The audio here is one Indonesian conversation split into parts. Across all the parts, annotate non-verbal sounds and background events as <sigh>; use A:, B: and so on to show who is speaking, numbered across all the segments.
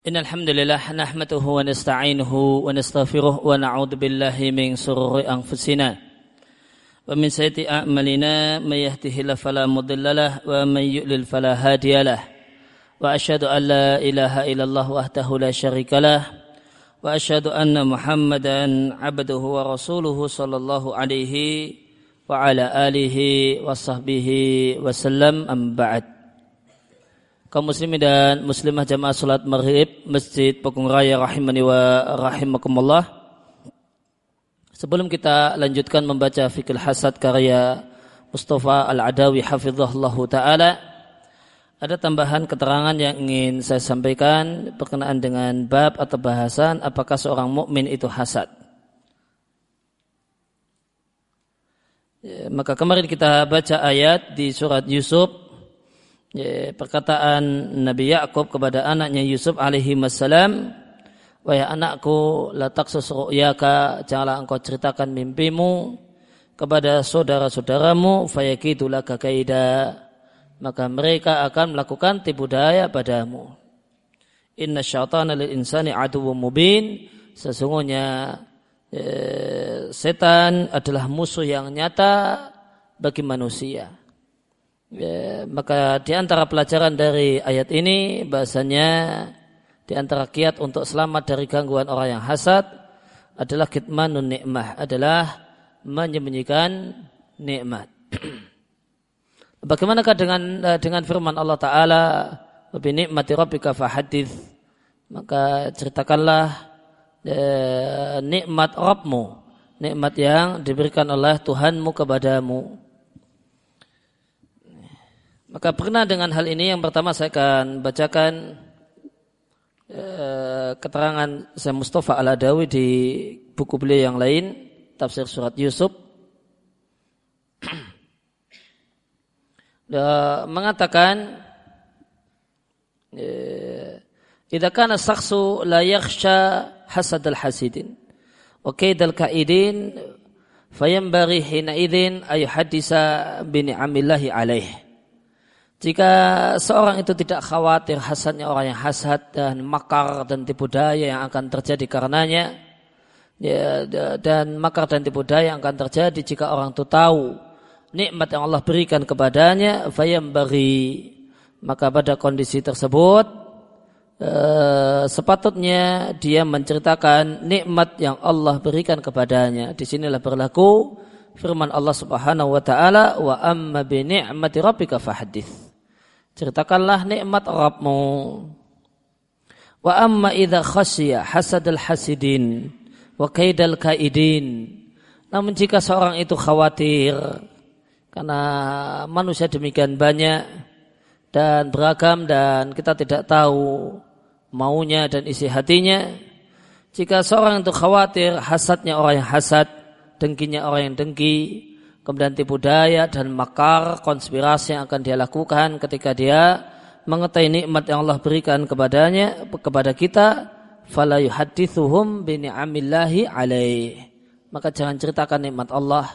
A: إن الحمد لله نحمده ونستعينه ونستغفره ونعوذ بالله من سرور أنفسنا. ومن سيئات أعمالنا من يهده الله فلا مضل له ومن يؤلل فلا هادي له. وأشهد أن لا إله إلا الله وحده لا شريك له. وأشهد أن محمدا عبده ورسوله صلى الله عليه وعلى آله وصحبه وسلم. أم بعد. Kaum muslimin dan muslimah jamaah salat maghrib Masjid Pakung Raya rahimani wa rahimakumullah. Sebelum kita lanjutkan membaca fikih hasad karya Mustafa Al-Adawi hafizahullah taala ada tambahan keterangan yang ingin saya sampaikan berkenaan dengan bab atau bahasan apakah seorang mukmin itu hasad. Ya, maka kemarin kita baca ayat di surat Yusuf ya, perkataan Nabi Yakub kepada anaknya Yusuf alaihi wasallam wahai anakku letak ru'yaka janganlah engkau ceritakan mimpimu kepada saudara-saudaramu fayakidu laka kaida. Maka mereka akan melakukan tipu daya padamu. Inna syaitana lil insani aduwwum mubin. Sesungguhnya eh, setan adalah musuh yang nyata bagi manusia Ya, maka di antara pelajaran dari ayat ini bahasanya di antara kiat untuk selamat dari gangguan orang yang hasad adalah kitmanun nikmah adalah menyembunyikan nikmat. <clears throat> Bagaimanakah dengan eh, dengan firman Allah Taala lebih nikmati rabbika fahadith maka ceritakanlah eh, nikmat Rabbmu nikmat yang diberikan oleh Tuhanmu kepadamu maka pernah dengan hal ini yang pertama saya akan bacakan eh, keterangan saya Mustafa Al-Adawi di buku beliau yang lain tafsir surat Yusuf. <clears throat> Mengatakan eh, idza kana sakhsu la yakhsha hasad al-hasidin wa kaid al-kaidin fayanbaghi hina idzin ay hadisa bi ni'amillahi alaihi jika seorang itu tidak khawatir hasadnya orang yang hasad dan makar dan tipu daya yang akan terjadi karenanya, ya, dan makar dan tipu daya yang akan terjadi jika orang itu tahu nikmat yang Allah berikan kepadanya, fayam bagi maka pada kondisi tersebut eh, sepatutnya dia menceritakan nikmat yang Allah berikan kepadanya. Di sinilah berlaku firman Allah Subhanahu wa taala wa amma bi ni'mati rabbika fahaddits Ceritakanlah nikmat Rabbmu. Wa amma idha khasya hasadal hasidin wa kaidal kaidin. Namun jika seorang itu khawatir karena manusia demikian banyak dan beragam dan kita tidak tahu maunya dan isi hatinya. Jika seorang itu khawatir hasadnya orang yang hasad, dengkinya orang yang dengki, kemudian tipu daya dan makar konspirasi yang akan dia lakukan ketika dia mengetahui nikmat yang Allah berikan kepadanya kepada kita fala yuhaddithuhum bi ni'amillahi alaih. Maka jangan ceritakan nikmat Allah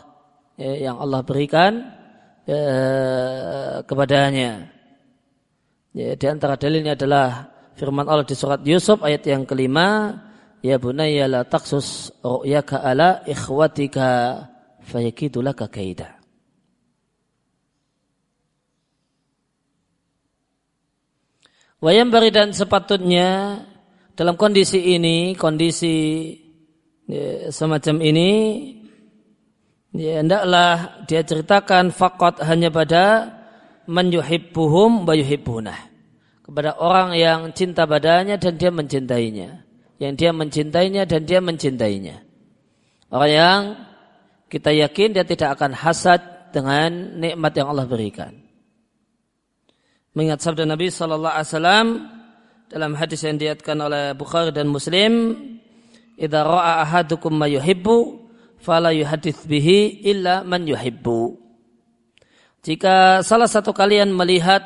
A: ya, yang Allah berikan ya, kepadanya. Ya, di antara dalilnya adalah firman Allah di surat Yusuf ayat yang kelima ya bunayya la taksus ru'yaka ala ikhwatika fayakidu laka kaida. Wayam bari dan sepatutnya dalam kondisi ini, kondisi ya, semacam ini, ya, hendaklah dia ceritakan fakot hanya pada menyuhibbuhum wa yuhibbunah. Kepada orang yang cinta padanya dan dia mencintainya. Yang dia mencintainya dan dia mencintainya. Orang yang kita yakin dia tidak akan hasad dengan nikmat yang Allah berikan. Mengingat sabda Nabi Sallallahu Alaihi Wasallam dalam hadis yang diatkan oleh Bukhari dan Muslim, "Idza ra'a ahadukum ma yuhibbu, fala yuhadits bihi illa man yuhibbu." Jika salah satu kalian melihat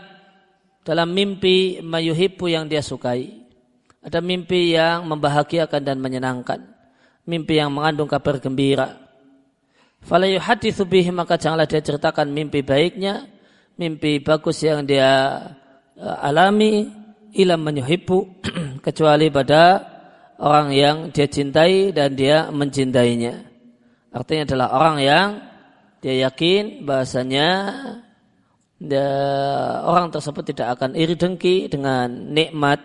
A: dalam mimpi mayuhibbu yang dia sukai, ada mimpi yang membahagiakan dan menyenangkan, mimpi yang mengandung kabar gembira, Fala yuhadithu bihi maka janganlah dia ceritakan mimpi baiknya, mimpi bagus yang dia uh, alami ila menyuhibu <clears throat> kecuali pada orang yang dia cintai dan dia mencintainya. Artinya adalah orang yang dia yakin bahasanya dia, orang tersebut tidak akan iri dengki dengan nikmat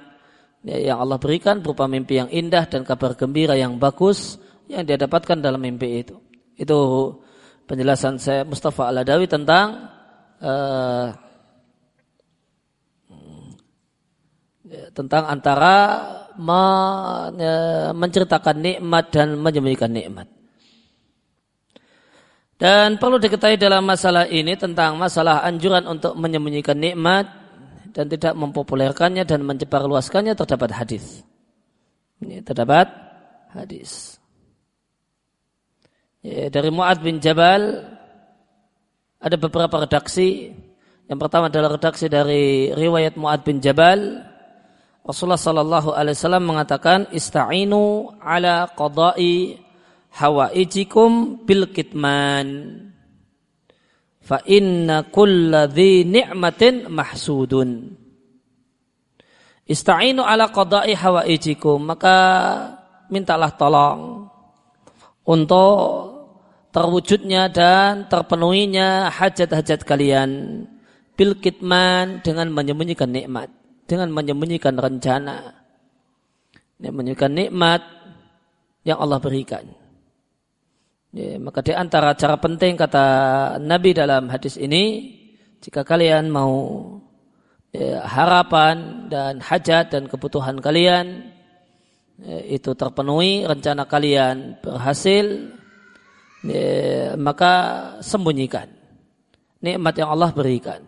A: yang Allah berikan berupa mimpi yang indah dan kabar gembira yang bagus yang dia dapatkan dalam mimpi itu. Itu penjelasan saya Mustafa Al-Adawi tentang uh, tentang antara uh, menceritakan nikmat dan menyembunyikan nikmat. Dan perlu diketahui dalam masalah ini tentang masalah anjuran untuk menyembunyikan nikmat dan tidak mempopulerkannya dan menyebarluaskannya terdapat hadis. Ini terdapat hadis. Ya, dari Mu'ad bin Jabal ada beberapa redaksi. Yang pertama adalah redaksi dari riwayat Mu'ad bin Jabal. Rasulullah sallallahu alaihi wasallam mengatakan ista'inu ala qada'i hawaijikum bil kitman. Fa inna kulla dhi ni'matin mahsudun. Ista'inu ala qada'i hawaijikum. Maka mintalah tolong untuk terwujudnya dan terpenuhinya hajat-hajat kalian bil kitman dengan menyembunyikan nikmat, dengan menyembunyikan rencana, menyembunyikan nikmat yang Allah berikan. Ya, maka di antara cara penting kata Nabi dalam hadis ini, jika kalian mau ya, harapan dan hajat dan kebutuhan kalian ya, itu terpenuhi, rencana kalian berhasil, ya, maka sembunyikan nikmat yang Allah berikan.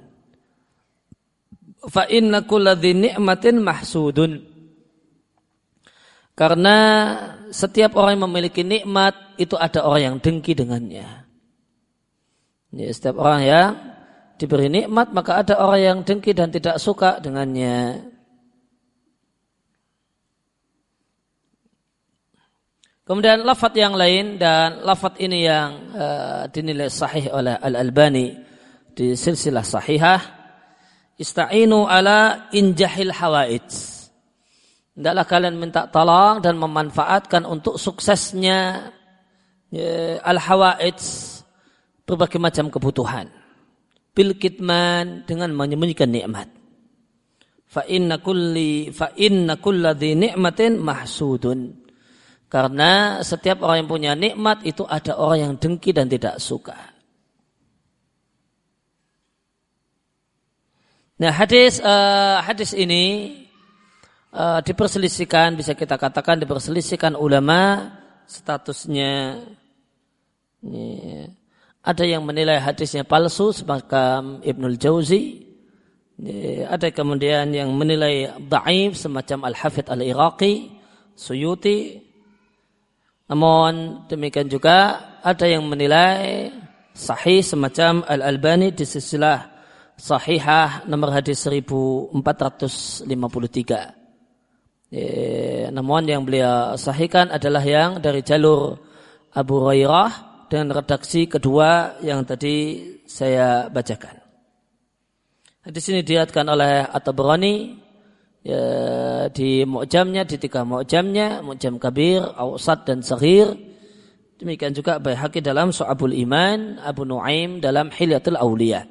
A: Fa inna kulladhi ni'matin mahsudun. Karena setiap orang yang memiliki nikmat itu ada orang yang dengki dengannya. Ya, setiap orang yang diberi nikmat maka ada orang yang dengki dan tidak suka dengannya. Kemudian lafat yang lain dan lafat ini yang uh, dinilai sahih oleh Al-Albani di silsilah sahihah ista'inu ala injahil hawaij. Hendaklah kalian minta tolong dan memanfaatkan untuk suksesnya ya, al-hawaij berbagai macam kebutuhan. Bil kitman dengan menyembunyikan nikmat. Fa inna kulli fa inna kulladhi ni'matin mahsudun karena setiap orang yang punya nikmat itu ada orang yang dengki dan tidak suka. Nah hadis uh, hadis ini uh, diperselisihkan bisa kita katakan diperselisihkan ulama statusnya. Ini, ada yang menilai hadisnya palsu semacam Ibnul Jauzi. Ini, ada kemudian yang menilai daif semacam Al-Hafidh Al-Iraqi, Suyuti, namun demikian juga ada yang menilai sahih semacam Al-Albani di sisilah sahihah nomor hadis 1453. E, namun yang beliau sahihkan adalah yang dari jalur Abu Hurairah dengan redaksi kedua yang tadi saya bacakan. Hadis ini dilihatkan oleh At-Tabrani ya, di mu'jamnya, di tiga mu'jamnya, mu'jam kabir, awsat dan sahir. Demikian juga Baihaqi dalam Su'abul Iman, Abu Nuaim dalam Hilyatul Awliya.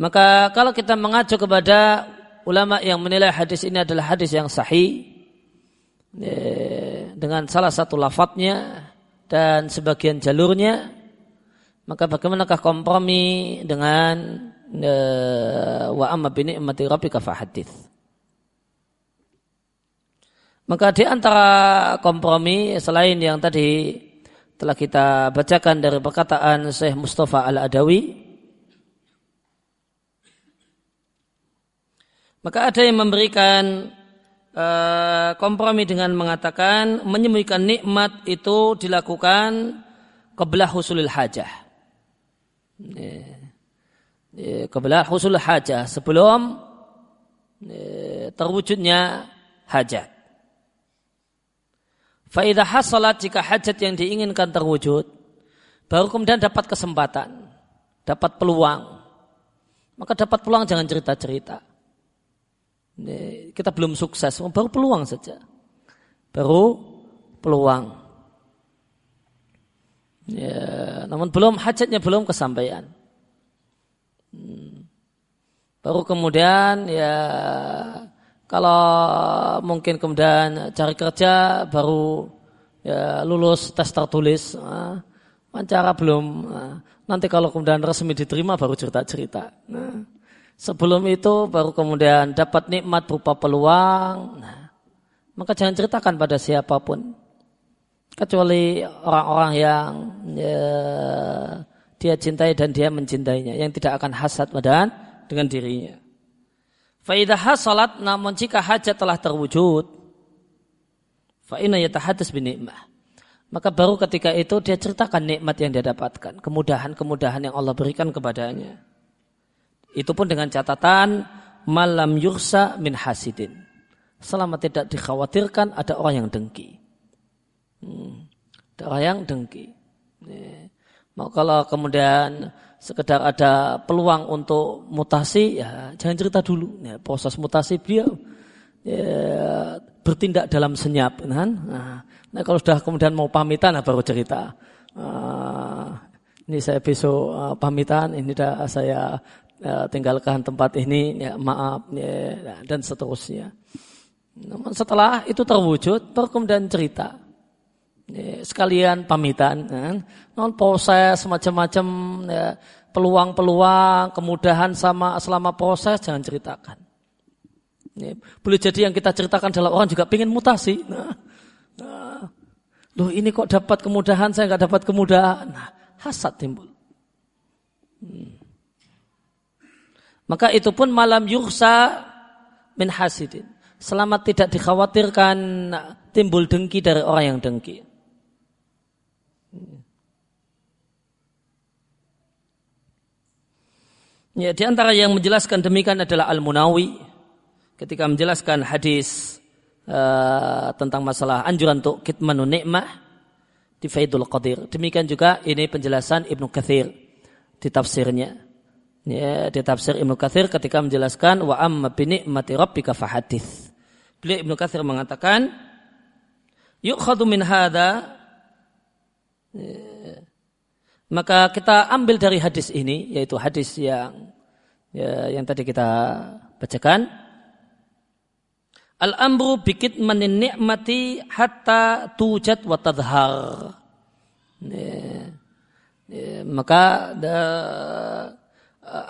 A: Maka kalau kita mengacu kepada ulama yang menilai hadis ini adalah hadis yang sahih ya, dengan salah satu lafadznya dan sebagian jalurnya, maka bagaimanakah kompromi dengan wa amma bi ni'mati rabbika. Maka di antara kompromi selain yang tadi telah kita bacakan dari perkataan Syekh Mustafa Al-Adawi maka ada yang memberikan uh, kompromi dengan mengatakan menyembunyikan nikmat itu dilakukan kebelah husulil hajah. Yeah kebelah husul hajah sebelum terwujudnya hajat. Faidah hasalat jika hajat yang diinginkan terwujud, baru kemudian dapat kesempatan, dapat peluang. Maka dapat peluang jangan cerita-cerita. Kita belum sukses, baru peluang saja. Baru peluang. Ya, namun belum hajatnya belum kesampaian. Baru kemudian ya kalau mungkin kemudian cari kerja baru ya lulus tes tertulis, wawancara belum. Nah, nanti kalau kemudian resmi diterima baru cerita-cerita. Nah, sebelum itu baru kemudian dapat nikmat berupa peluang. Nah, maka jangan ceritakan pada siapa pun kecuali orang-orang yang ya, dia cintai dan dia mencintainya yang tidak akan hasad pada dengan dirinya. Faidah hasalat namun jika hajat telah terwujud, faina binikmah. Maka baru ketika itu dia ceritakan nikmat yang dia dapatkan, kemudahan-kemudahan yang Allah berikan kepadanya. Itu pun dengan catatan malam yursa min hasidin. Selama tidak dikhawatirkan ada orang yang dengki. Hmm. Ada orang yang dengki. Kalau kemudian sekedar ada peluang untuk mutasi, ya jangan cerita dulu. Ya, proses mutasi beliau ya, bertindak dalam senyap, kan? Nah, nah, kalau sudah kemudian mau pamitan, nah baru cerita. Uh, ini saya besok uh, pamitan, ini dah saya uh, tinggalkan tempat ini, ya maaf, ya, dan seterusnya. Namun setelah itu terwujud, baru kemudian cerita sekalian pamitan kan? Non proses macam-macam ya, peluang-peluang kemudahan sama selama proses jangan ceritakan. Ya, boleh jadi yang kita ceritakan adalah orang juga ingin mutasi nah, nah, loh ini kok dapat kemudahan saya nggak dapat kemudahan. Nah, hasad timbul. Hmm. maka itu pun malam yursa min hasidin. Selama tidak dikhawatirkan timbul dengki dari orang yang dengki Ya, di antara yang menjelaskan demikian adalah Al-Munawi ketika menjelaskan hadis uh, tentang masalah anjuran untuk kitmanun nikmah di Faidul Qadir. Demikian juga ini penjelasan Ibnu Kathir di tafsirnya. Ya, di tafsir Ibnu Kathir ketika menjelaskan wa amma bi ni'mati rabbika fahadits. Beliau Ibnu Kathir mengatakan yukhadu min hadza ya, maka kita ambil dari hadis ini, yaitu hadis yang ya, yang tadi kita bacakan. Al-amru bikit manin ni'mati hatta tujat wa. Ya, ya, maka da,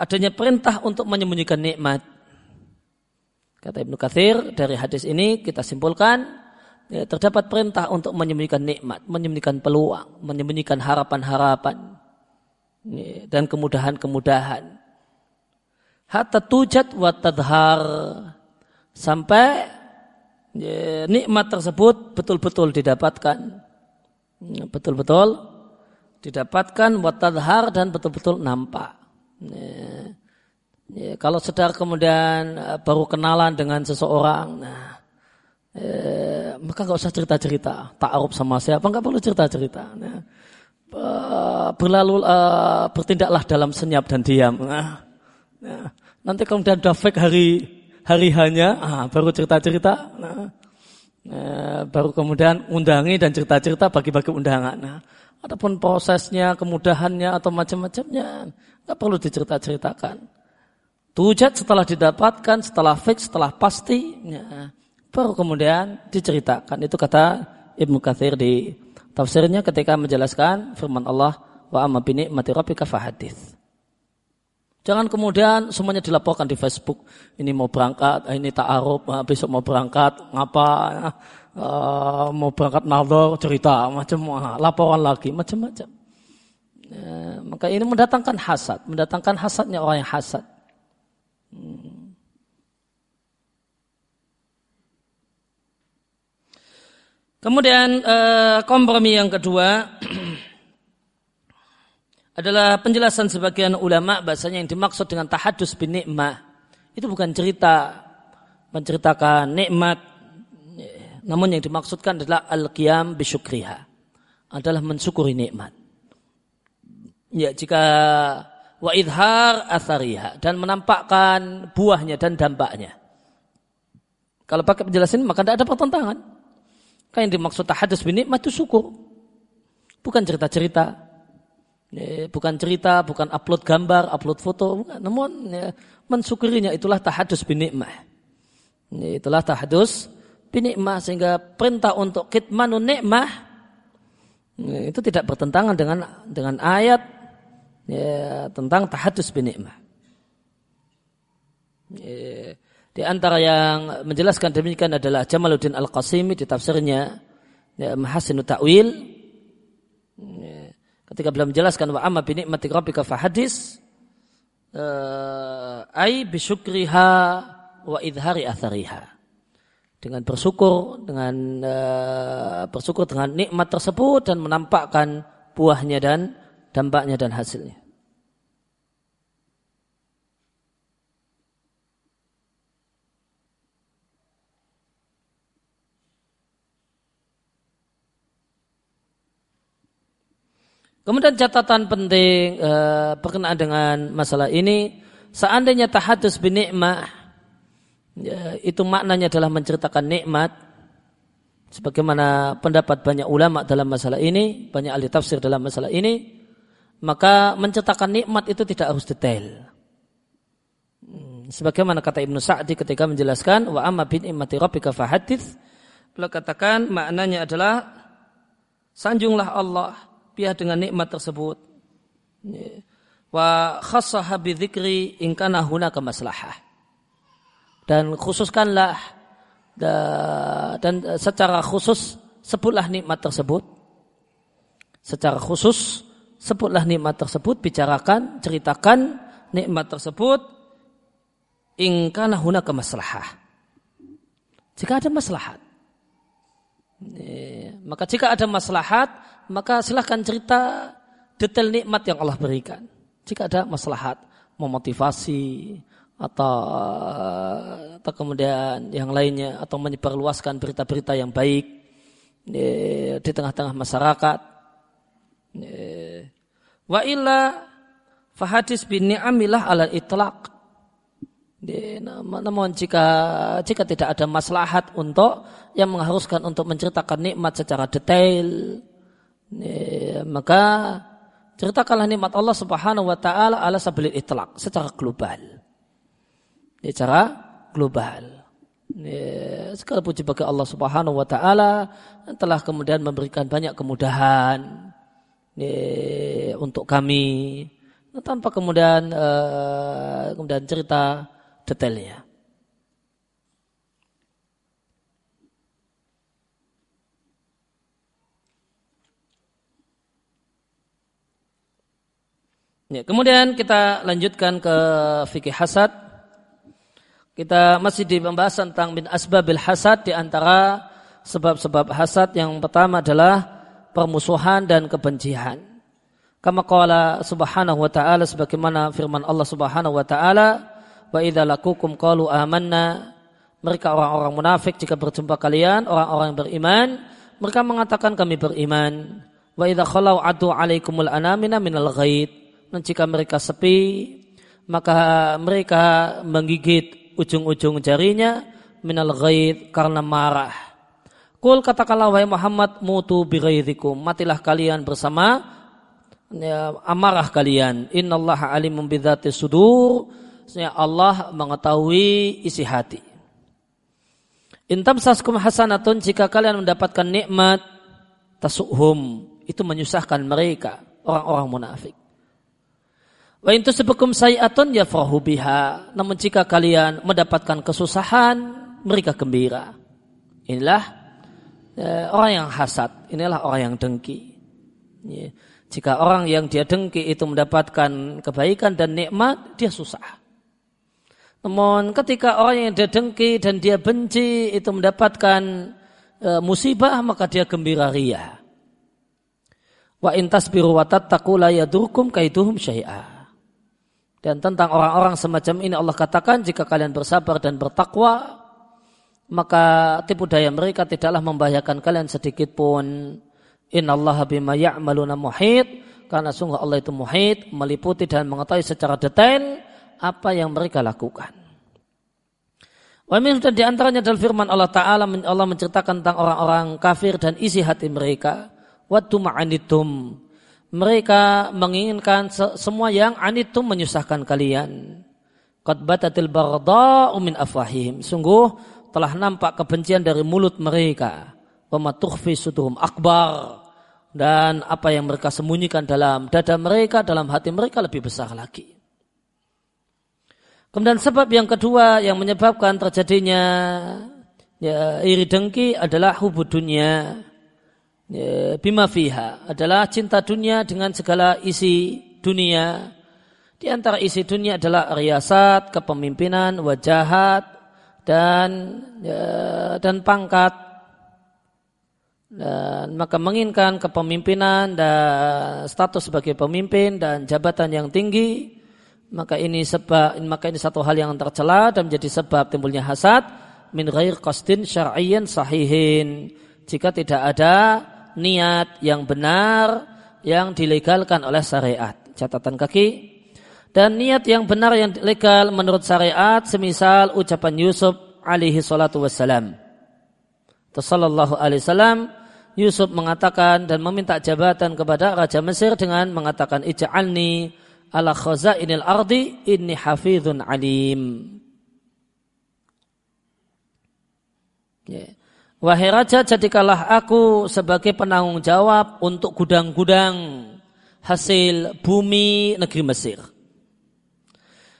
A: adanya perintah untuk menyembunyikan nikmat. Kata Ibnu Kathir dari hadis ini kita simpulkan ya, terdapat perintah untuk menyembunyikan nikmat, menyembunyikan peluang, menyembunyikan harapan-harapan dan kemudahan-kemudahan. Hatta tujat wa tadhar sampai ya, nikmat tersebut betul-betul didapatkan. Ya, betul-betul didapatkan wa tadhar dan betul-betul nampak. Ya, ya, kalau sedar kemudian eh, baru kenalan dengan seseorang, nah, eh, maka nggak usah cerita-cerita. Ta'aruf sama siapa, nggak perlu cerita-cerita. Nah, berlalu uh, bertindaklah dalam senyap dan diam. Nah, nah, nanti kemudian udah fake hari hari hanya, ah, baru cerita-cerita. Nah, nah, baru kemudian undangi dan cerita-cerita bagi-bagi undangan. Nah, adapun prosesnya, kemudahannya atau macam-macamnya nggak perlu dicerita-ceritakan. Tujat setelah didapatkan, setelah fix, setelah pasti, ya, baru kemudian diceritakan. Itu kata Ibnu Kathir di Tafsirnya ketika menjelaskan firman Allah wa amma bi ni'mati rabbika. Jangan kemudian semuanya dilaporkan di Facebook. Ini mau berangkat, ini ta'aruf, ah, besok mau berangkat, ngapa, uh, mau berangkat nador, cerita, macam laporan lagi, macam-macam. Uh, maka ini mendatangkan hasad, mendatangkan hasadnya orang yang hasad. Hmm. Kemudian eh, kompromi yang kedua <clears throat> adalah penjelasan sebagian ulama bahasanya yang dimaksud dengan tahadus bin nikmah itu bukan cerita menceritakan nikmat namun yang dimaksudkan adalah al-qiyam bisyukriha adalah mensyukuri nikmat. Ya, jika wa idhar athariha dan menampakkan buahnya dan dampaknya. Kalau pakai penjelasan maka tidak ada pertentangan. Kan yang dimaksud tahadus bin nikmat itu syukur. Bukan cerita-cerita. Ya, bukan cerita, bukan upload gambar, upload foto. Bukan. Namun ya, mensyukurinya itulah tahadus bin nikmat. Ya, itulah tahadus bin nikmat. Sehingga perintah untuk kitmanun nikmah itu tidak bertentangan dengan dengan ayat ya, tentang tahadus bin nikmah. Ya, di antara yang menjelaskan demikian adalah Jamaluddin Al-Qasimi di tafsirnya ya, Mahasinu Ta'wil. Ya, ketika beliau menjelaskan wa amma bi ni'mati rabbika fahadis uh, ai bisyukriha wa idhari athariha. Dengan bersyukur dengan uh, bersyukur dengan nikmat tersebut dan menampakkan buahnya dan dampaknya dan hasilnya. Kemudian catatan penting e, berkenaan dengan masalah ini, seandainya tahadus bin nikmah ya, itu maknanya adalah menceritakan nikmat sebagaimana pendapat banyak ulama dalam masalah ini, banyak ahli tafsir dalam masalah ini, maka menceritakan nikmat itu tidak harus detail. Hmm, sebagaimana kata Ibnu Sa'di ketika menjelaskan wa amma bin imati rabbika fahadits, beliau katakan maknanya adalah sanjunglah Allah pihak dengan nikmat tersebut. Wa khassaha bidzikri in kana hunaka maslahah. Dan khususkanlah dan secara khusus sebutlah nikmat tersebut. Secara khusus sebutlah nikmat tersebut, bicarakan, ceritakan nikmat tersebut in kana hunaka maslahah. Jika ada maslahat. Maka jika ada maslahat, maka silahkan cerita detail nikmat yang Allah berikan. Jika ada maslahat, memotivasi atau atau kemudian yang lainnya atau menyebarluaskan berita-berita yang baik di, di tengah-tengah masyarakat. Wa illa fahadis bin ni'amilah ala itlaq. Namun jika jika tidak ada maslahat untuk yang mengharuskan untuk menceritakan nikmat secara detail, Ya, maka ceritakanlah nikmat Allah Subhanahu wa taala ala sabilil itlaq secara global. Secara global. Ya, segala puji bagi Allah Subhanahu wa taala telah kemudian memberikan banyak kemudahan ya, untuk kami tanpa kemudian kemudian cerita detailnya. Ya, kemudian kita lanjutkan ke fikih hasad. Kita masih di pembahasan tentang bin asbabil hasad di antara sebab-sebab hasad yang pertama adalah permusuhan dan kebencian. Kama qala subhanahu wa ta'ala sebagaimana firman Allah subhanahu wa ta'ala wa idza lakukum qalu amanna mereka orang-orang munafik jika berjumpa kalian orang-orang yang beriman mereka mengatakan kami beriman wa idza khalau adu alaikumul anamina minal ghaid dan jika mereka sepi, maka mereka menggigit ujung-ujung jarinya minal ghaid karena marah. Kul katakanlah wahai Muhammad mutu bighaidhikum. Matilah kalian bersama ya, amarah kalian. Innallaha alimun bidzati sudur. Allah mengetahui isi hati. Intam saskum hasanatun jika kalian mendapatkan nikmat tasuhum itu menyusahkan mereka orang-orang munafik. Wa intu sebekum sayi'atun ya biha. Namun jika kalian mendapatkan kesusahan, mereka gembira. Inilah eh, orang yang hasad, inilah orang yang dengki. Jika orang yang dia dengki itu mendapatkan kebaikan dan nikmat, dia susah. Namun ketika orang yang dia dengki dan dia benci itu mendapatkan e, musibah, maka dia gembira ria. Wa intas biru wa tattaqu la yadurkum kaiduhum syai'ah. Dan tentang orang-orang semacam ini Allah katakan jika kalian bersabar dan bertakwa maka tipu daya mereka tidaklah membahayakan kalian sedikit pun. Innallaha bima ya'maluna muhit karena sungguh Allah itu muhit meliputi dan mengetahui secara detail apa yang mereka lakukan. Wamin dan di antaranya adalah firman Allah Ta'ala Allah menceritakan tentang orang-orang kafir dan isi hati mereka. Wattu ma'anitum. Mereka menginginkan semua yang anitum menyusahkan kalian. Qad batatil baghda'u min afwahihim. Sungguh telah nampak kebencian dari mulut mereka. Wa suduhum akbar. Dan apa yang mereka sembunyikan dalam dada mereka, dalam hati mereka lebih besar lagi. Kemudian sebab yang kedua yang menyebabkan terjadinya ya, iri dengki adalah hubud. Ya, bima fiha adalah cinta dunia dengan segala isi dunia. Di antara isi dunia adalah riasat, kepemimpinan, wajahat, dan ya, dan pangkat. Dan maka menginginkan kepemimpinan dan status sebagai pemimpin dan jabatan yang tinggi maka ini sebab maka ini satu hal yang tercela dan menjadi sebab timbulnya hasad min ghair qasdin syar'iyyan sahihin jika tidak ada niat yang benar yang dilegalkan oleh syariat catatan kaki dan niat yang benar yang legal menurut syariat semisal ucapan Yusuf alaihi salatu wassalam sallallahu alaihi wasallam Yusuf mengatakan dan meminta jabatan kepada Raja Mesir dengan mengatakan ij'alni ala khazainil ardi inni hafizun alim. Ya. Wahai raja, jadikanlah aku sebagai penanggung jawab untuk gudang-gudang hasil bumi negeri Mesir.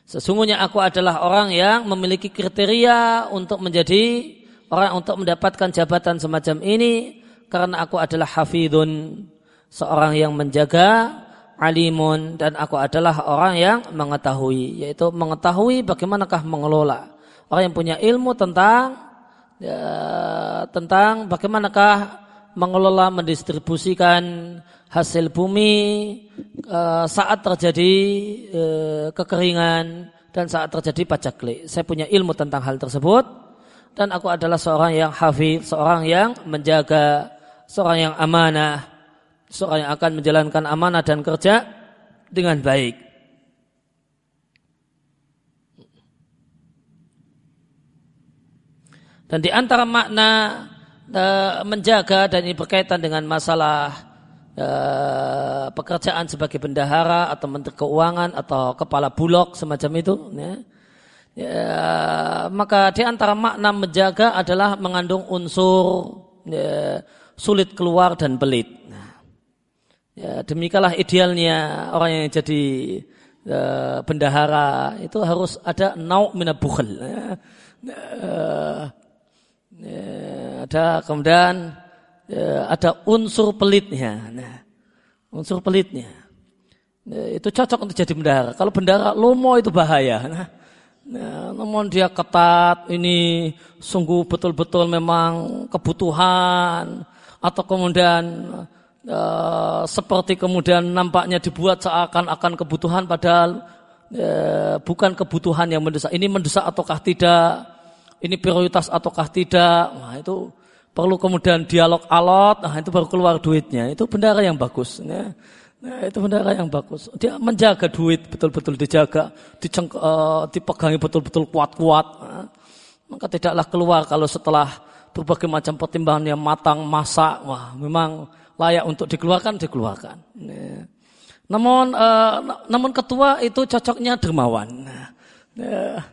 A: Sesungguhnya aku adalah orang yang memiliki kriteria untuk menjadi orang untuk mendapatkan jabatan semacam ini karena aku adalah hafidun, seorang yang menjaga alimun dan aku adalah orang yang mengetahui yaitu mengetahui bagaimanakah mengelola orang yang punya ilmu tentang ya, tentang bagaimanakah mengelola mendistribusikan hasil bumi uh, saat terjadi uh, kekeringan dan saat terjadi pacaklik saya punya ilmu tentang hal tersebut dan aku adalah seorang yang hafid seorang yang menjaga seorang yang amanah seorang yang akan menjalankan amanah dan kerja dengan baik. Dan di antara makna e, menjaga dan ini berkaitan dengan masalah e, pekerjaan sebagai bendahara atau menteri keuangan atau kepala bulog semacam itu, ya, ya, maka di antara makna menjaga adalah mengandung unsur ya, sulit keluar dan pelit. Ya, demikianlah idealnya orang yang jadi uh, bendahara itu harus ada nau mina bukhel. Ya. Uh, ya, ada kemudian ya, ada unsur pelitnya. Nah, unsur pelitnya. Ya, itu cocok untuk jadi bendahara. Kalau bendahara lomo itu bahaya. Nah, Ya, namun dia ketat, ini sungguh betul-betul memang kebutuhan atau kemudian uh, seperti kemudian nampaknya dibuat seakan-akan kebutuhan padahal uh, bukan kebutuhan yang mendesak. Ini mendesak ataukah tidak? Ini prioritas ataukah tidak? Nah, itu perlu kemudian dialog alot. Nah, itu baru keluar duitnya. Itu bendara yang bagus. Ya. Nah, itu bendara yang bagus. Dia menjaga duit betul-betul dijaga, diceng, uh, dipegangi betul-betul kuat-kuat. Nah, maka tidaklah keluar kalau setelah berbagai macam pertimbangan yang matang, masak. Wah, memang layak untuk dikeluarkan dikeluarkan. Ya. Namun uh, namun ketua itu cocoknya dermawan. Ya.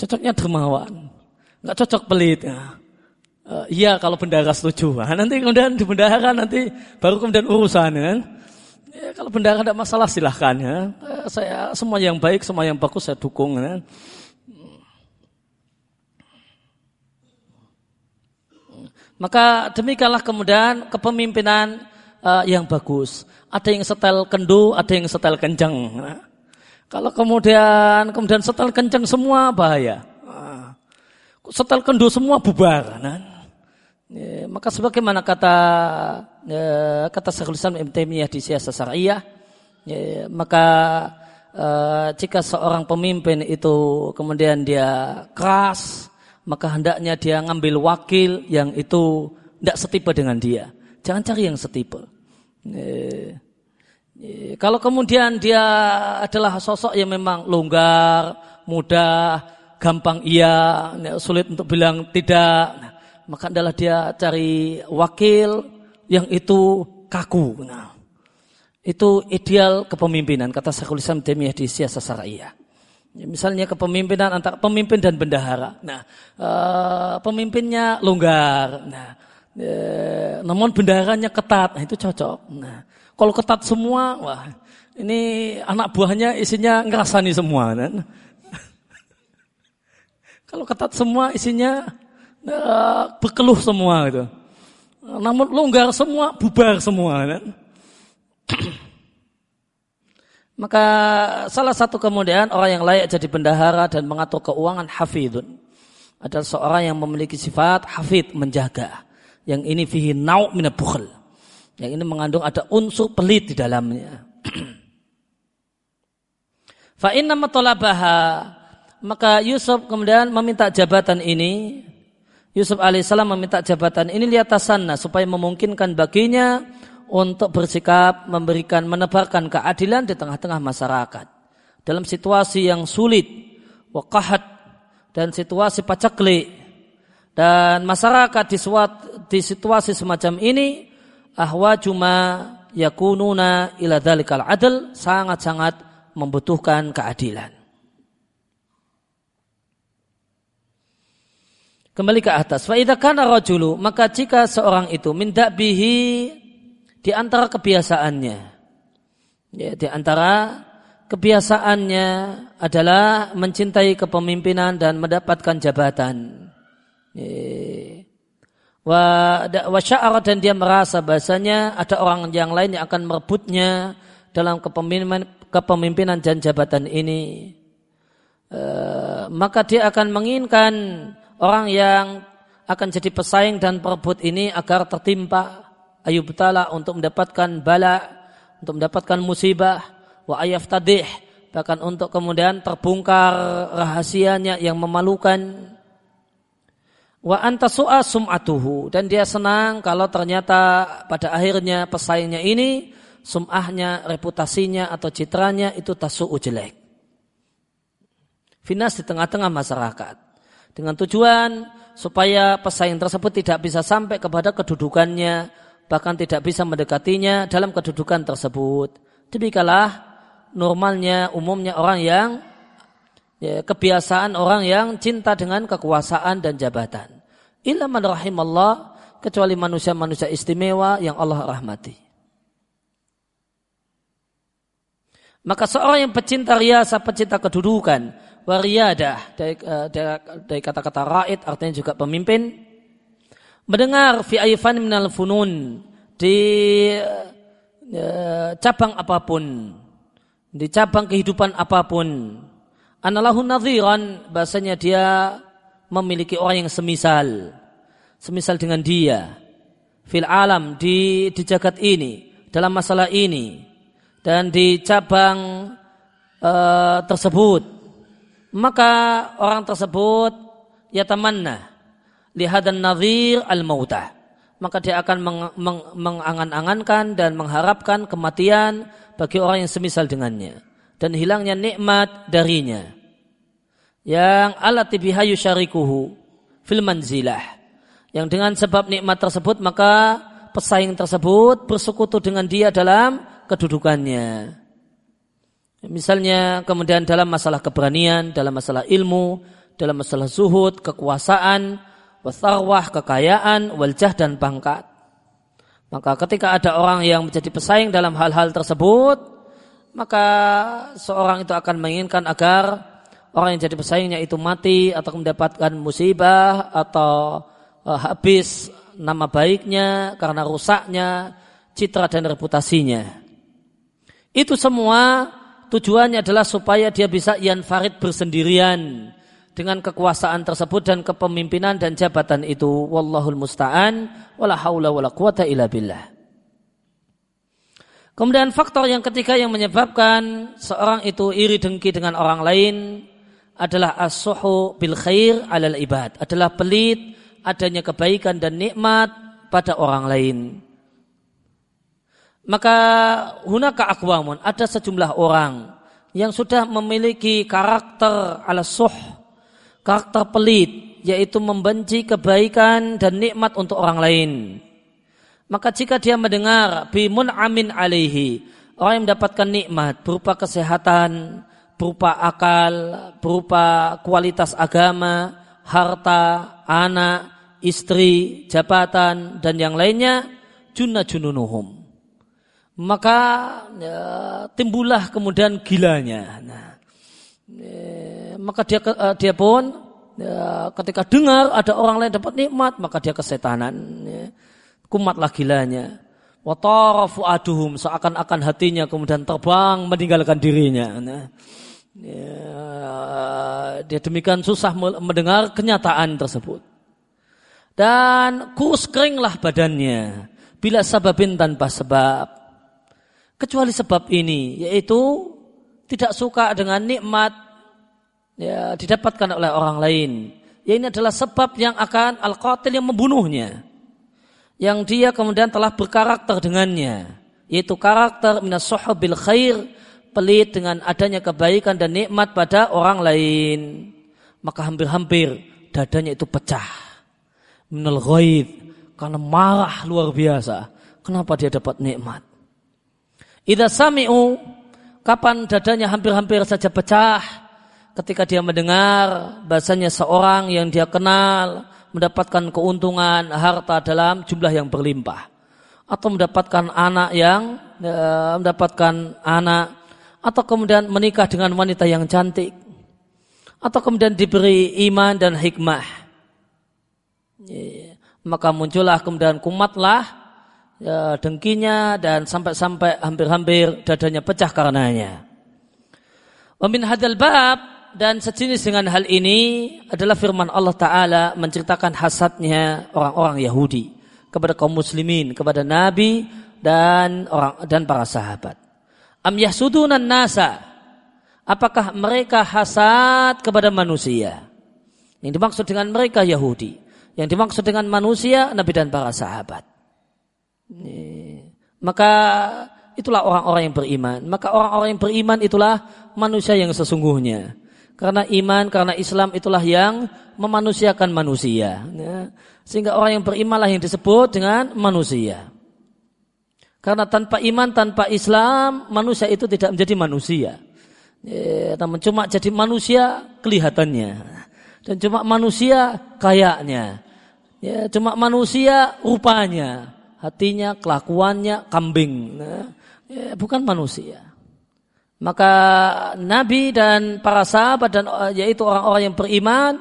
A: Cocoknya dermawan, nggak cocok pelit. Ya. Uh, iya kalau bendahara setuju. Nah, nanti kemudian di bendahara nanti baru kemudian urusan kan. Ya, kalau bendahara ada masalah silahkan ya. Uh, saya semua yang baik, semua yang bagus saya dukung. Ya. Maka demikianlah kemudian kepemimpinan uh, yang bagus. Ada yang setel kendu, ada yang setel kencang. Nah, kalau kemudian kemudian setel kencang semua bahaya. Nah, setel kendu semua bubar. Nah, ya, maka sebagaimana kata ya, kata Syekhul Islam Ibn Taimiyah di Siasa Syariah, ya, maka uh, jika seorang pemimpin itu kemudian dia keras, maka hendaknya dia ngambil wakil yang itu tidak setipe dengan dia. Jangan cari yang setipe. E, kalau kemudian dia adalah sosok yang memang longgar, mudah, gampang iya, sulit untuk bilang tidak. Nah, maka adalah dia cari wakil yang itu kaku. Nah, itu ideal kepemimpinan kata Syekhul Islam Taimiyah di Siasa. Ya, misalnya kepemimpinan antara pemimpin dan bendahara. Nah, e, pemimpinnya longgar. Nah, e, namun bendaharanya ketat. Nah, itu cocok. Nah, kalau ketat semua, wah, ini anak buahnya isinya ngerasani semua. Kan? <laughs> Kalau ketat semua isinya uh, berkeluh semua gitu. Namun longgar semua, bubar semua kan. <clears throat> Maka salah satu kemudian orang yang layak jadi bendahara dan mengatur keuangan hafidun adalah seorang yang memiliki sifat hafid menjaga. Yang ini fihi nau' mina bukhl. Yang ini mengandung ada unsur pelit di dalamnya. <clears throat> Fa inna matolabaha maka Yusuf kemudian meminta jabatan ini. Yusuf alaihissalam meminta jabatan ini lihat sana supaya memungkinkan baginya untuk bersikap memberikan menebarkan keadilan di tengah-tengah masyarakat dalam situasi yang sulit wakahat dan situasi pacaklik dan masyarakat di, di situasi semacam ini ahwa cuma yakununa ila dalikal adl sangat-sangat membutuhkan keadilan Kembali ke atas. Fa idza kana rajulu, maka jika seorang itu minta bihi di antara kebiasaannya. Ya, di antara kebiasaannya adalah mencintai kepemimpinan dan mendapatkan jabatan. Ya. Wa, wa dan dia merasa bahasanya ada orang yang lain yang akan merebutnya dalam kepemimpinan, kepemimpinan dan jabatan ini. Uh, maka dia akan menginginkan orang yang akan jadi pesaing dan perebut ini agar tertimpa ayub betala untuk mendapatkan bala, untuk mendapatkan musibah, wa ayaf tadih, bahkan untuk kemudian terbongkar rahasianya yang memalukan. Wa antasu'a sum'atuhu dan dia senang kalau ternyata pada akhirnya pesaingnya ini sum'ahnya, reputasinya atau citranya itu tasu'u jelek. Finas di tengah-tengah masyarakat dengan tujuan supaya pesaing tersebut tidak bisa sampai kepada kedudukannya bahkan tidak bisa mendekatinya dalam kedudukan tersebut. Demikianlah normalnya umumnya orang yang ya, kebiasaan orang yang cinta dengan kekuasaan dan jabatan. Illa man rahimallah kecuali manusia-manusia istimewa yang Allah rahmati. Maka seorang yang pecinta riasa, pecinta kedudukan, wariyadah dari, uh, dari, kata-kata raid artinya juga pemimpin mendengar fi aifan minal funun di uh, cabang apa pun di cabang kehidupan apa pun analahun nadhiran bahasanya dia memiliki orang yang semisal. Semisal dengan dia. Fil alam di di jagat ini dalam masalah ini dan di cabang uh, tersebut. Maka orang tersebut ya tamanna lihadan nadhir al mautah maka dia akan meng, meng, mengangan-angankan dan mengharapkan kematian bagi orang yang semisal dengannya dan hilangnya nikmat darinya. Yang alati biha yusyarikuhu fil manzilah. Yang dengan sebab nikmat tersebut maka pesaing tersebut bersekutu dengan dia dalam kedudukannya. Misalnya kemudian dalam masalah keberanian, dalam masalah ilmu, dalam masalah zuhud, kekuasaan, wasarwah, kekayaan, waljah dan pangkat. Maka ketika ada orang yang menjadi pesaing dalam hal-hal tersebut, maka seorang itu akan menginginkan agar orang yang jadi pesaingnya itu mati atau mendapatkan musibah atau uh, habis nama baiknya karena rusaknya citra dan reputasinya. Itu semua tujuannya adalah supaya dia bisa farid bersendirian dengan kekuasaan tersebut dan kepemimpinan dan jabatan itu wallahul musta'an wala haula wala quwata illa billah Kemudian faktor yang ketiga yang menyebabkan seorang itu iri dengki dengan orang lain adalah as-suhu bil khair alal ibad, adalah pelit adanya kebaikan dan nikmat pada orang lain. Maka hunaka akwamun, ada sejumlah orang yang sudah memiliki karakter ala suh, karakter pelit yaitu membenci kebaikan dan nikmat untuk orang lain. Maka jika dia mendengar bimun amin alaihi, orang yang mendapatkan nikmat berupa kesehatan, berupa akal, berupa kualitas agama, harta, anak, istri, jabatan, dan yang lainnya, junna jununuhum. Maka ya, timbullah kemudian gilanya. Nah, ya, maka dia uh, dia pun ya, ketika dengar ada orang lain dapat nikmat, maka dia kesetanan. Ya, kumatlah gilanya. Watarafu aduhum seakan-akan hatinya kemudian terbang meninggalkan dirinya. Nah, ya, dia demikian susah mendengar kenyataan tersebut. Dan kurus keringlah badannya bila sababin tanpa sebab kecuali sebab ini yaitu tidak suka dengan nikmat ya didapatkan oleh orang lain. Ya ini adalah sebab yang akan al-qatil yang membunuhnya. Yang dia kemudian telah berkarakter dengannya. Yaitu karakter minas bil khair. Pelit dengan adanya kebaikan dan nikmat pada orang lain. Maka hampir-hampir dadanya itu pecah. Minal ghaid. Karena marah luar biasa. Kenapa dia dapat nikmat? Idza sami'u kapan dadanya hampir-hampir saja pecah ketika dia mendengar bahasanya seorang yang dia kenal mendapatkan keuntungan harta dalam jumlah yang berlimpah. Atau mendapatkan anak yang e, mendapatkan anak atau kemudian menikah dengan wanita yang cantik. Atau kemudian diberi iman dan hikmah. Maka muncullah kemudian kumatlah ya, dengkinya dan sampai-sampai hampir-hampir dadanya pecah karenanya. Wamin hadal bab dan sejenis dengan hal ini adalah firman Allah Ta'ala menceritakan hasadnya orang-orang Yahudi kepada kaum muslimin, kepada Nabi dan orang dan para sahabat. Am yahsudunan nasa Apakah mereka hasad kepada manusia? Yang dimaksud dengan mereka Yahudi. Yang dimaksud dengan manusia Nabi dan para sahabat. Maka itulah orang-orang yang beriman. Maka orang-orang yang beriman itulah manusia yang sesungguhnya. Karena iman, karena Islam itulah yang memanusiakan manusia. Ya. Sehingga orang yang berimanlah yang disebut dengan manusia. Karena tanpa iman, tanpa Islam, manusia itu tidak menjadi manusia. Ya, cuma jadi manusia kelihatannya. Dan cuma manusia kayaknya. Ya, cuma manusia rupanya hatinya, kelakuannya kambing, nah, ya, bukan manusia. Maka Nabi dan para sahabat dan yaitu orang-orang yang beriman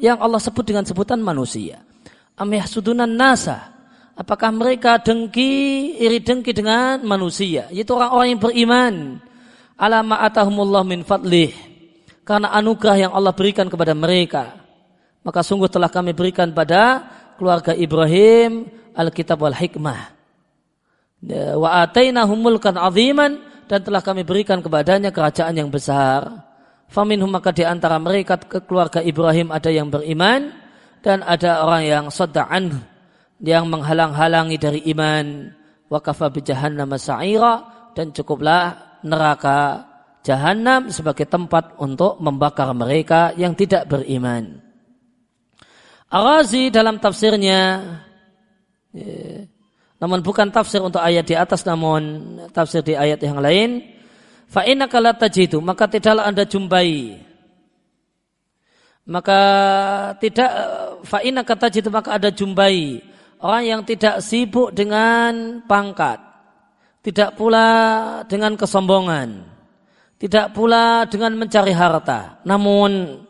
A: yang Allah sebut dengan sebutan manusia. Amih sudunan nasa. Apakah mereka dengki, iri dengki dengan manusia? Yaitu orang-orang yang beriman. Alama atahumullah min fadlih. Karena anugerah yang Allah berikan kepada mereka. Maka sungguh telah kami berikan pada keluarga Ibrahim Alkitab wal hikmah. Ya, wa atainahum mulkan aziman dan telah kami berikan kepadanya kerajaan yang besar. Faminhum maka di antara mereka keluarga Ibrahim ada yang beriman dan ada orang yang sadda'an yang menghalang-halangi dari iman. Wa kafa bi jahannam sa'ira dan cukuplah neraka jahanam sebagai tempat untuk membakar mereka yang tidak beriman. Arazi dalam tafsirnya Ya. Namun bukan tafsir untuk ayat di atas namun tafsir di ayat yang lain. Fa innaka tajidu maka tidaklah Anda jumpai maka tidak fa innaka tajidu maka ada jumpai orang yang tidak sibuk dengan pangkat, tidak pula dengan kesombongan, tidak pula dengan mencari harta. Namun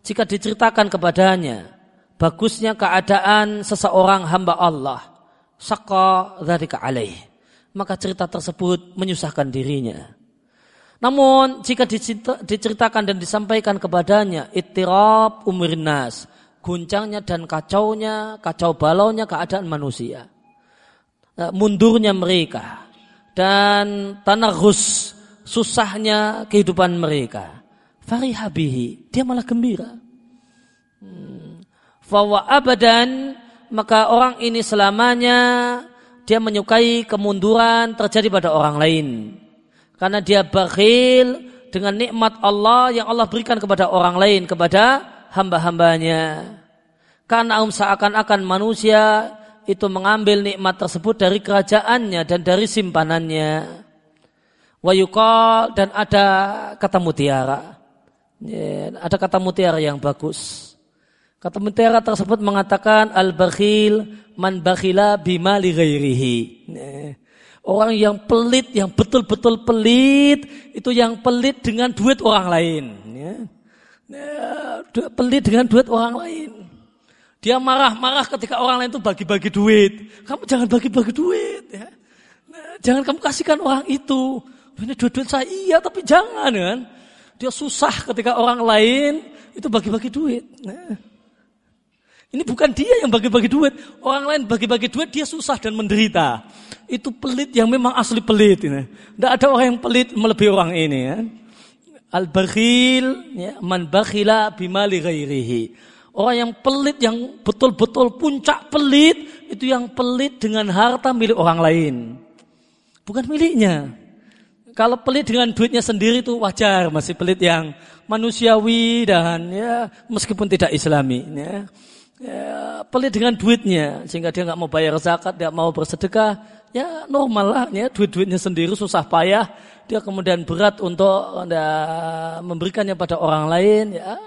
A: jika diceritakan kepadanya bagusnya keadaan seseorang hamba Allah. Saka dzalika alaih. Maka cerita tersebut menyusahkan dirinya. Namun jika diceritakan dan disampaikan kepadanya ittirab umurnas, guncangnya dan kacaunya, kacau balaunya keadaan manusia. E, mundurnya mereka dan tanarus susahnya kehidupan mereka. Farihabihi, dia malah gembira. Hmm Fawa abadan maka orang ini selamanya dia menyukai kemunduran terjadi pada orang lain. Karena dia bakhil dengan nikmat Allah yang Allah berikan kepada orang lain, kepada hamba-hambanya. Karena um seakan-akan manusia itu mengambil nikmat tersebut dari kerajaannya dan dari simpanannya. Wayukol dan ada kata mutiara. Ya, ada kata mutiara yang bagus. Kata mutiara tersebut mengatakan al-bakhil man bakhila bima li ghairihi. Orang yang pelit, yang betul-betul pelit, itu yang pelit dengan duit orang lain. Pelit dengan duit orang lain. Dia marah-marah ketika orang lain itu bagi-bagi duit. Kamu jangan bagi-bagi duit. Ya. Jangan kamu kasihkan orang itu. Ini duit-duit saya iya, tapi jangan kan. Dia susah ketika orang lain itu bagi-bagi duit. Nah, ini bukan dia yang bagi-bagi duit. Orang lain bagi-bagi duit, dia susah dan menderita itu pelit yang memang asli pelit ini. Tidak ada orang yang pelit melebihi orang ini ya. Al-bakhil ya, man bakhila bimali ghairihi. Orang yang pelit yang betul-betul puncak pelit itu yang pelit dengan harta milik orang lain. Bukan miliknya. Kalau pelit dengan duitnya sendiri itu wajar, masih pelit yang manusiawi dan ya meskipun tidak islami ya. Ya pelit dengan duitnya sehingga dia nggak mau bayar zakat, dia mau bersedekah, ya normal lah ya duit-duitnya sendiri susah payah dia kemudian berat untuk uh, memberikannya pada orang lain ya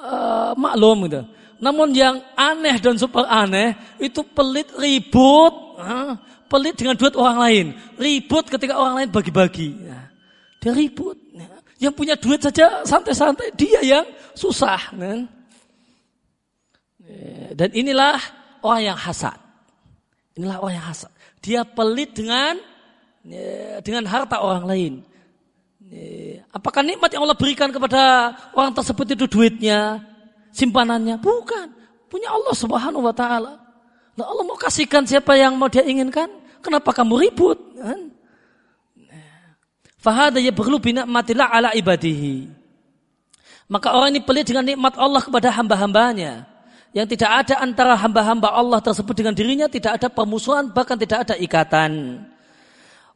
A: uh, maklum gitu namun yang aneh dan super aneh itu pelit ribut uh, pelit dengan duit orang lain ribut ketika orang lain bagi-bagi ya. dia ribut ya. yang punya duit saja santai-santai dia yang susah kan? Dan inilah orang yang hasad inilah orang yang hasad dia pelit dengan ya, dengan harta orang lain. Ya, apakah nikmat yang Allah berikan kepada orang tersebut itu duitnya, simpanannya? Bukan. Punya Allah Subhanahu wa taala. Nah, Allah mau kasihkan siapa yang mau dia inginkan. Kenapa kamu ribut? Kan? Fahada perlu matilah ala ibadihi. Maka orang ini pelit dengan nikmat Allah kepada hamba-hambanya yang tidak ada antara hamba-hamba Allah tersebut dengan dirinya tidak ada permusuhan bahkan tidak ada ikatan.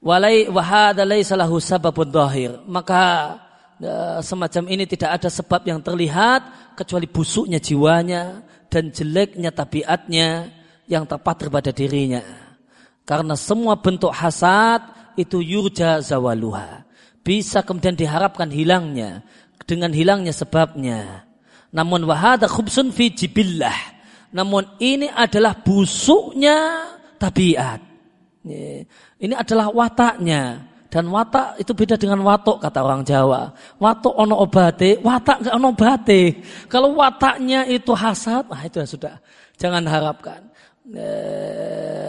A: Walai wahada salahu sababun dhahir. Maka e, semacam ini tidak ada sebab yang terlihat kecuali busuknya jiwanya dan jeleknya tabiatnya yang tepat pada dirinya. Karena semua bentuk hasad itu yurja zawaluha. Bisa kemudian diharapkan hilangnya dengan hilangnya sebabnya namun wahada khubsun fi jibillah. Namun ini adalah busuknya tabiat. Ini adalah wataknya. Dan watak itu beda dengan watok kata orang Jawa. Watok ono obate, watak gak ono obate. Kalau wataknya itu hasad, nah itu sudah. Jangan harapkan. E,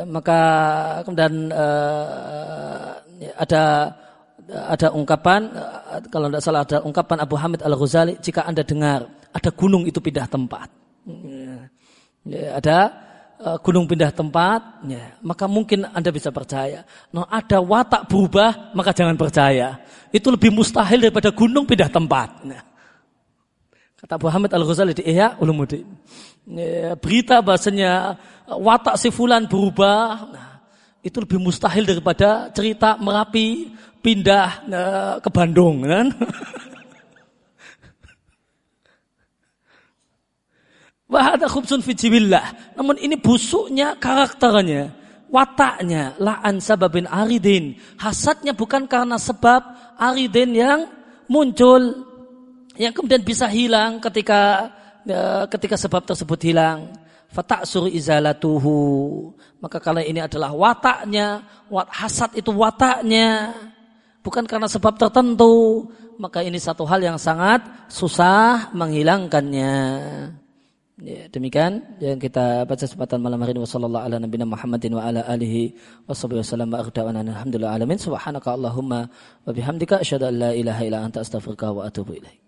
A: maka kemudian e, ada ada ungkapan kalau tidak salah ada ungkapan Abu Hamid Al Ghazali jika anda dengar ada gunung itu pindah tempat. Ya, ada uh, gunung pindah tempat, ya, maka mungkin Anda bisa percaya. No, ada watak berubah, maka jangan percaya. Itu lebih mustahil daripada gunung pindah tempat. Nah, kata Muhammad Al-Ghazali di Ihya Ulumuddin. Ya, berita bahasanya watak si fulan berubah, nah, itu lebih mustahil daripada cerita Merapi pindah nah, ke Bandung. Kan? <laughs> Wahada khubsun fi Namun ini busuknya karakternya, wataknya, la'an sababin aridin. Hasadnya bukan karena sebab aridin yang muncul, yang kemudian bisa hilang ketika ya, ketika sebab tersebut hilang. Fatak suri izalatuhu. Maka kalau ini adalah wataknya, wat hasad itu wataknya, bukan karena sebab tertentu, maka ini satu hal yang sangat susah menghilangkannya. Ya, demikian yang kita baca kesempatan malam hari ini. Wasallallahu ala nabiyina Muhammadin wa ala alihi washabihi wasallam wa alhamdulillah alamin. Subhanaka allahumma wa bihamdika asyhadu an la ilaha illa anta astaghfiruka wa atubu ilaik